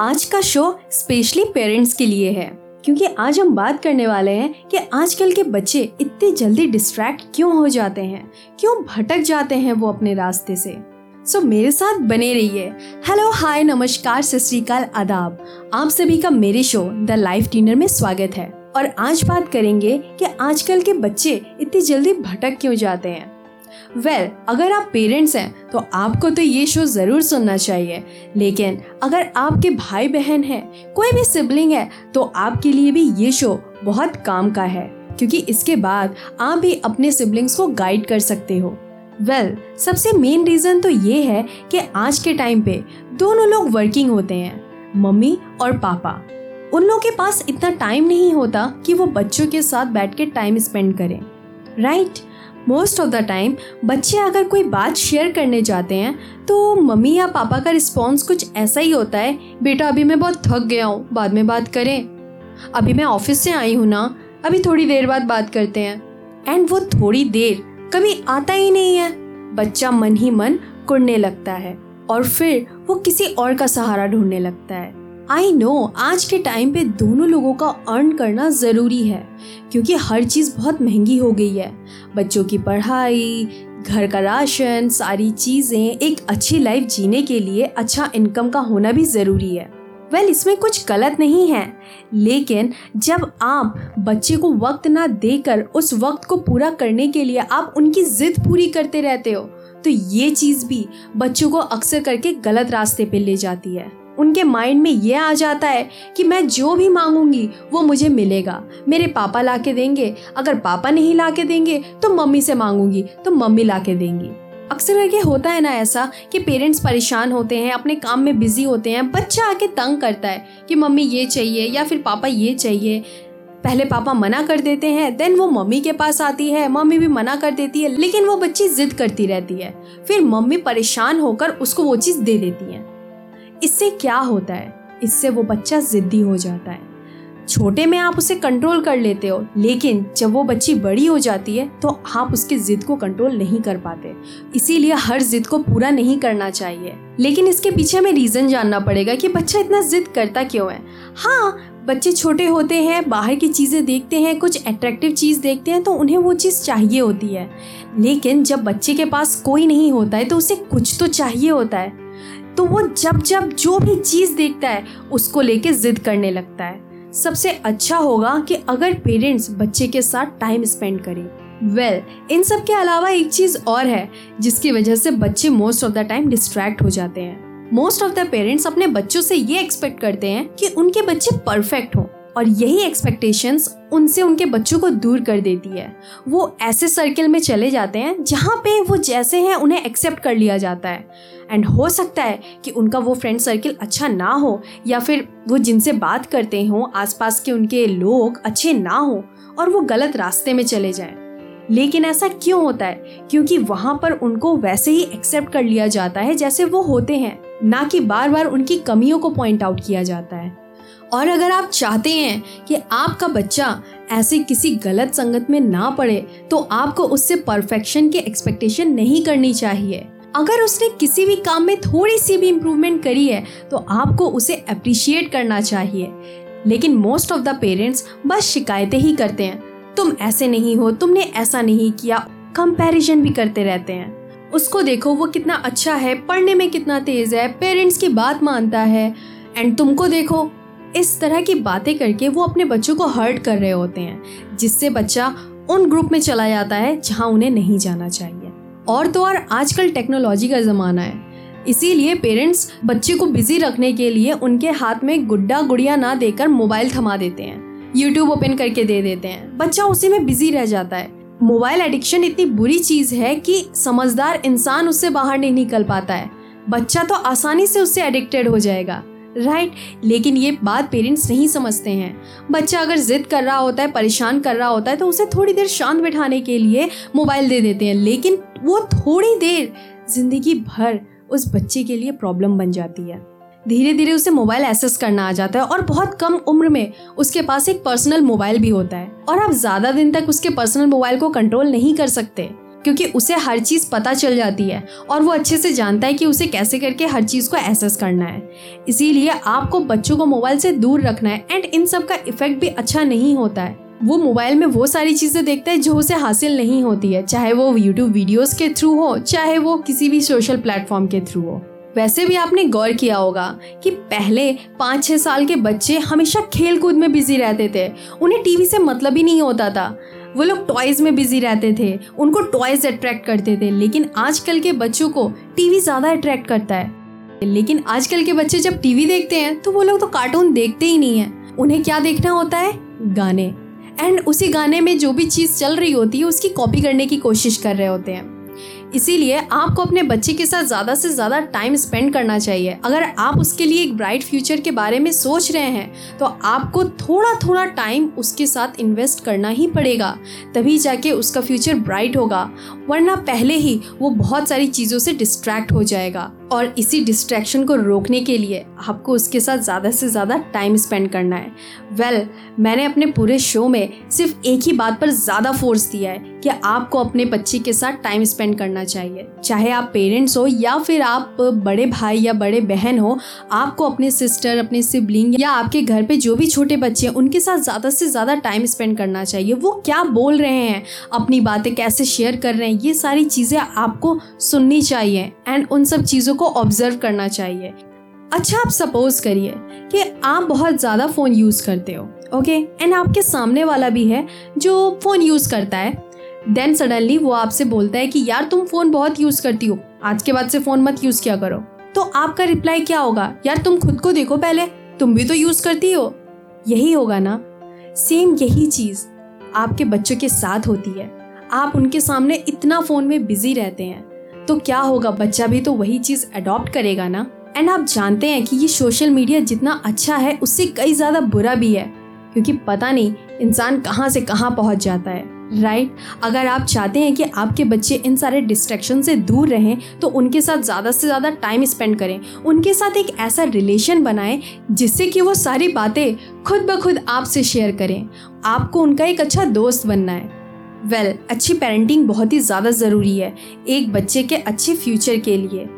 आज का show specially parents के लिए है क्योंकि आज हम बात करने वाले हैं कि आजकल के बच्चे इतने जल्दी डिस्ट्रैक्ट क्यों हो जाते हैं क्यों भटक जाते हैं वो अपने रास्ते से। सो so, मेरे साथ बने रहिए। हेलो हाय नमस्कार सत श्रीकाल आदाब। आप सभी का मेरे शो द लाइफ डिनर में स्वागत है। और आज बात करेंगे कि आजकल के बच्चे इतनी जल्दी भटक क्यों जाते हैं। वेल well, अगर आप पेरेंट्स हैं तो आपको तो ये शो ज़रूर सुनना चाहिए। लेकिन अगर आपके भाई बहन हैं कोई भी सिबलिंग है तो आपके लिए भी ये शो बहुत काम का है। क्योंकि इसके बाद आप भी अपने सिबलिंग्स को गाइड कर सकते हो। वेल well, सबसे मेन रीज़न तो ये है कि आज के टाइम पे दोनों लोग वर्किंग होते हैं मम्मी और पापा। उन लोगों के पास इतना टाइम नहीं होता कि वो बच्चों के साथ बैठ के टाइम स्पेंड करें। Right right? Most of the time बच्चे अगर कोई बात शेयर करने जाते हैं तो मम्मी या पापा का रिस्पॉन्स कुछ ऐसा ही होता है, बेटा, अभी मैं बहुत थक गया हूँ, बाद में बात करें। अभी मैं ऑफ़िस से आई हूँ ना, अभी थोड़ी देर बाद बात करते हैं। एंड वो थोड़ी देर कभी आता ही नहीं है। बच्चा मन ही मन कुड़ने लगता है और फिर वो किसी और का सहारा ढूँढने लगता है। आई नो आज के टाइम पे दोनों लोगों का अर्न करना ज़रूरी है क्योंकि हर चीज़ बहुत महँगी हो गई है। बच्चों की पढ़ाई घर का राशन सारी चीज़ें एक अच्छी लाइफ जीने के लिए अच्छा इनकम का होना भी ज़रूरी है। वेल well, इसमें कुछ गलत नहीं है लेकिन जब आप बच्चे को वक्त ना देकर उस वक्त को पूरा करने के लिए आप उनकी जिद पूरी करते रहते हो तो ये चीज़ भी बच्चों को अक्सर करके गलत रास्ते पे ले जाती है। उनके माइंड में ये आ जाता है कि मैं जो भी मांगूँगी, वो मुझे मिलेगा। मेरे पापा ला के देंगे। अगर पापा नहीं ला के देंगे तो मम्मी से मांगूँगी तो मम्मी ला के देंगी। अक्सर करके होता है ना ऐसा कि पेरेंट्स परेशान होते हैं, अपने काम में बिज़ी होते हैं, बच्चा आके तंग करता है कि मम्मी ये चाहिए या फिर पापा ये चाहिए। पहले पापा मना कर देते हैं देन वो मम्मी के पास आती है। मम्मी भी मना कर देती है, लेकिन वो बच्ची जिद करती रहती है। फिर मम्मी परेशान होकर उसको वो चीज़ दे देती है। इससे क्या होता है? इससे वो बच्चा जिद्दी हो जाता है। छोटे में आप उसे कंट्रोल कर लेते हो, लेकिन जब वो बच्ची बड़ी हो जाती है तो आप उसकी जिद को कंट्रोल नहीं कर पाते। इसीलिए हर जिद को पूरा नहीं करना चाहिए। लेकिन इसके पीछे हमें रीजन जानना पड़ेगा कि बच्चा इतना जिद करता क्यों है? हाँ बच्चे छोटे होते हैं, बाहर की चीज़ें देखते हैं, कुछ अट्रैक्टिव चीज़ देखते हैं तो उन्हें वो चीज़ चाहिए होती है। लेकिन जब बच्चे के पास कोई नहीं होता है तो उसे कुछ तो चाहिए होता है। तो वो जब जब जो भी चीज़ देखता है उसको लेके जिद करने लगता है। सबसे अच्छा होगा कि अगर पेरेंट्स बच्चे के साथ टाइम स्पेंड करें। वेल well, इन सब के अलावा एक चीज़ और है जिसकी वजह से बच्चे most of the time distract हो जाते हैं। मोस्ट ऑफ़ द पेरेंट्स अपने बच्चों से ये एक्सपेक्ट करते हैं कि उनके बच्चे परफेक्ट हों। और यही एक्सपेक्टेशंस उनसे उनके बच्चों को दूर कर देती है। वो ऐसे सर्कल में चले जाते हैं जहाँ पे वो जैसे हैं उन्हें एक्सेप्ट कर लिया जाता है। एंड हो सकता है कि उनका वो फ्रेंड सर्कल अच्छा ना हो या फिर वो जिनसे बात करते हों, आसपास के उनके लोग अच्छे ना हो और वो गलत रास्ते में चले जाएँ। लेकिन ऐसा क्यों होता है? क्योंकि वहाँ पर उनको वैसे ही एक्सेप्ट कर लिया जाता है जैसे वो होते हैं, ना कि बार बार उनकी कमियों को पॉइंट आउट किया जाता है। और अगर आप चाहते हैं कि आपका बच्चा ऐसे किसी गलत संगत में ना पड़े तो आपको उससे परफेक्शन की एक्सपेक्टेशन नहीं करनी चाहिए। अगर उसने किसी भी काम में थोड़ी सी भी इम्प्रूवमेंट करी है तो आपको उसे अप्रिशिएट करना चाहिए। लेकिन मोस्ट ऑफ़ द पेरेंट्स बस शिकायतें ही करते हैं। तुम ऐसे नहीं हो, तुमने ऐसा नहीं किया। कंपैरिजन भी करते रहते हैं। उसको देखो, वो कितना अच्छा है, पढ़ने में कितना तेज है पेरेंट्स की बात मानता है। एंड तुमको देखो इस तरह की बातें करके वो अपने बच्चों को हर्ट कर रहे होते हैं, जिससे बच्चा उन ग्रुप में चला जाता है जहाँ उन्हें नहीं जाना चाहिए। और तो और आजकल टेक्नोलॉजी का ज़माना है। इसीलिए पेरेंट्स बच्चे को बिज़ी रखने के लिए उनके हाथ में गुड्डा गुड़िया ना देकर मोबाइल थमा देते हैं। यूट्यूब ओपन करके दे देते हैं। बच्चा उसी में बिज़ी रह जाता है। मोबाइल एडिक्शन इतनी बुरी चीज़ है कि समझदार इंसान उससे बाहर नहीं निकल पाता है। बच्चा तो आसानी से उससे एडिक्टेड हो जाएगा। Right right? लेकिन ये बात पेरेंट्स नहीं समझते हैं। बच्चा अगर जिद कर रहा होता है, परेशान कर रहा होता है तो उसे थोड़ी देर शांत बिठाने के लिए मोबाइल दे देते हैं। लेकिन वो थोड़ी देर ज़िंदगी भर उस बच्चे के लिए प्रॉब्लम बन जाती है। धीरे धीरे उसे मोबाइल एक्सेस करना आ जाता है और बहुत कम उम्र में उसके पास एक पर्सनल मोबाइल भी होता है। और आप ज़्यादा दिन तक उसके पर्सनल मोबाइल को कंट्रोल नहीं कर सकते। क्योंकि उसे हर चीज़ पता चल जाती है और वो अच्छे से जानता है कि उसे कैसे करके हर चीज़ को एसेस करना है। इसीलिए आपको बच्चों को मोबाइल से दूर रखना है एंड इन सब का इफ़ेक्ट भी अच्छा नहीं होता है। वो मोबाइल में वो सारी चीज़ें देखता है जो उसे हासिल नहीं होती है, चाहे वो यूट्यूब वीडियोस के थ्रू हो, चाहे वो किसी भी सोशल प्लेटफॉर्म के थ्रू हो। वैसे भी आपने गौर किया होगा कि पहले पाँच छः साल के बच्चे हमेशा खेल कूद में बिज़ी रहते थे। उन्हें टीवी से मतलब ही नहीं होता था। वो लोग टॉयज में बिज़ी रहते थे, उनको टॉयज अट्रैक्ट करते थे, लेकिन आजकल के बच्चों को टीवी ज़्यादा अट्रैक्ट करता है। लेकिन आजकल के बच्चे जब टीवी देखते हैं तो वो लोग तो कार्टून देखते ही नहीं है। उन्हें क्या देखना होता है? गाने। एंड उसी गाने में जो भी चीज़ चल रही होती है, उसकी कॉपी करने की कोशिश कर रहे होते हैं। इसीलिए आपको अपने बच्चे के साथ ज़्यादा से ज़्यादा टाइम स्पेंड करना चाहिए। अगर आप उसके लिए एक ब्राइट फ्यूचर के बारे में सोच रहे हैं तो आपको थोड़ा थोड़ा टाइम उसके साथ इन्वेस्ट करना ही पड़ेगा। तभी जाके उसका फ्यूचर ब्राइट होगा वरना पहले ही वो बहुत सारी चीज़ों से डिस्ट्रैक्ट हो जाएगा। और इसी डिस्ट्रैक्शन को रोकने के लिए आपको उसके साथ ज़्यादा से ज़्यादा टाइम स्पेंड करना है। वेल well, मैंने अपने पूरे शो में सिर्फ़ एक ही बात पर ज़्यादा फोर्स दिया है कि आपको अपने बच्चे के साथ टाइम स्पेंड करना चाहिए। चाहे आप पेरेंट्स हो या फिर आप बड़े भाई या बड़े बहन हो, आपको अपने सिस्टर अपने सिबलिंग या आपके घर पे जो भी छोटे बच्चे हैं, उनके साथ ज़्यादा से ज़्यादा टाइम स्पेंड करना चाहिए। वो क्या बोल रहे हैं? अपनी बातें कैसे शेयर कर रहे हैं? ये सारी चीज़ें आपको सुननी चाहिए एंड उन सब चीज़ों को ऑब्ज़र्व करना चाहिए। अच्छा आप सपोज़ करिए कि आप बहुत ज़्यादा फ़ोन यूज़ करते हो ओके एंड आपके सामने वाला भी है जो फ़ोन यूज़ करता है। देन सडनली वो आपसे बोलता है कि, यार, तुम फ़ोन बहुत यूज़ करती हो। आज के बाद से फ़ोन मत यूज़ किया करो। तो आपका रिप्लाई क्या होगा? यार, तुम खुद को देखो पहले। तुम भी तो यूज़ करती हो। यही होगा ना? सेम यही चीज़ आपके बच्चों के साथ होती है। आप उनके सामने इतना फ़ोन में बिज़ी रहते हैं। तो क्या होगा? बच्चा भी तो वही चीज़ अडॉप्ट करेगा ना? एंड आप जानते हैं कि ये सोशल मीडिया जितना अच्छा है, उससे कई ज़्यादा बुरा भी है। क्योंकि पता नहीं इंसान कहाँ से कहाँ पहुँच जाता है। Right right? अगर आप चाहते हैं कि आपके बच्चे इन सारे डिस्ट्रैक्शन से दूर रहें तो उनके साथ ज़्यादा से ज़्यादा टाइम स्पेंड करें। उनके साथ एक ऐसा रिलेशन बनाएँ जिससे कि वो सारी बातें खुद ब खुद आपसे शेयर करें। आपको उनका एक अच्छा दोस्त बनना है। वेल well, अच्छी पेरेंटिंग बहुत ही ज़्यादा ज़रूरी है एक बच्चे के अच्छे फ्यूचर के लिए।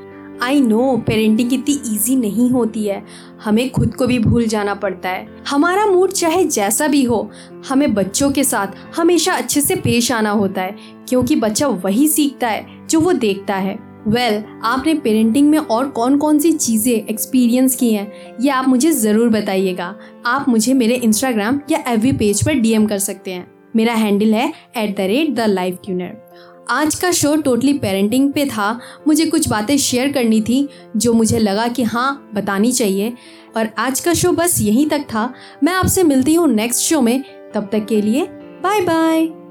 आई नो पेरेंटिंग इतनी ईजी नहीं होती है। हमें खुद को भी भूल जाना पड़ता है। हमारा मूड चाहे जैसा भी हो हमें बच्चों के साथ हमेशा अच्छे से पेश आना होता है क्योंकि बच्चा वही सीखता है जो वो देखता है। वेल well, आपने पेरेंटिंग में और कौन कौन सी चीज़ें एक्सपीरियंस की हैं ये आप मुझे ज़रूर बताइएगा। आप मुझे मेरे इंस्टाग्राम या एफ़ पेज पर डीएम कर सकते हैं। मेरा हैंडल है at the rate the life tuner आज का शो टोटली पेरेंटिंग पे था। मुझे कुछ बातें शेयर करनी थी, जो मुझे लगा कि हाँ बतानी चाहिए। और आज का शो बस यहीं तक था। मैं आपसे मिलती हूँ नेक्स्ट शो में। तब तक के लिए बाय बाय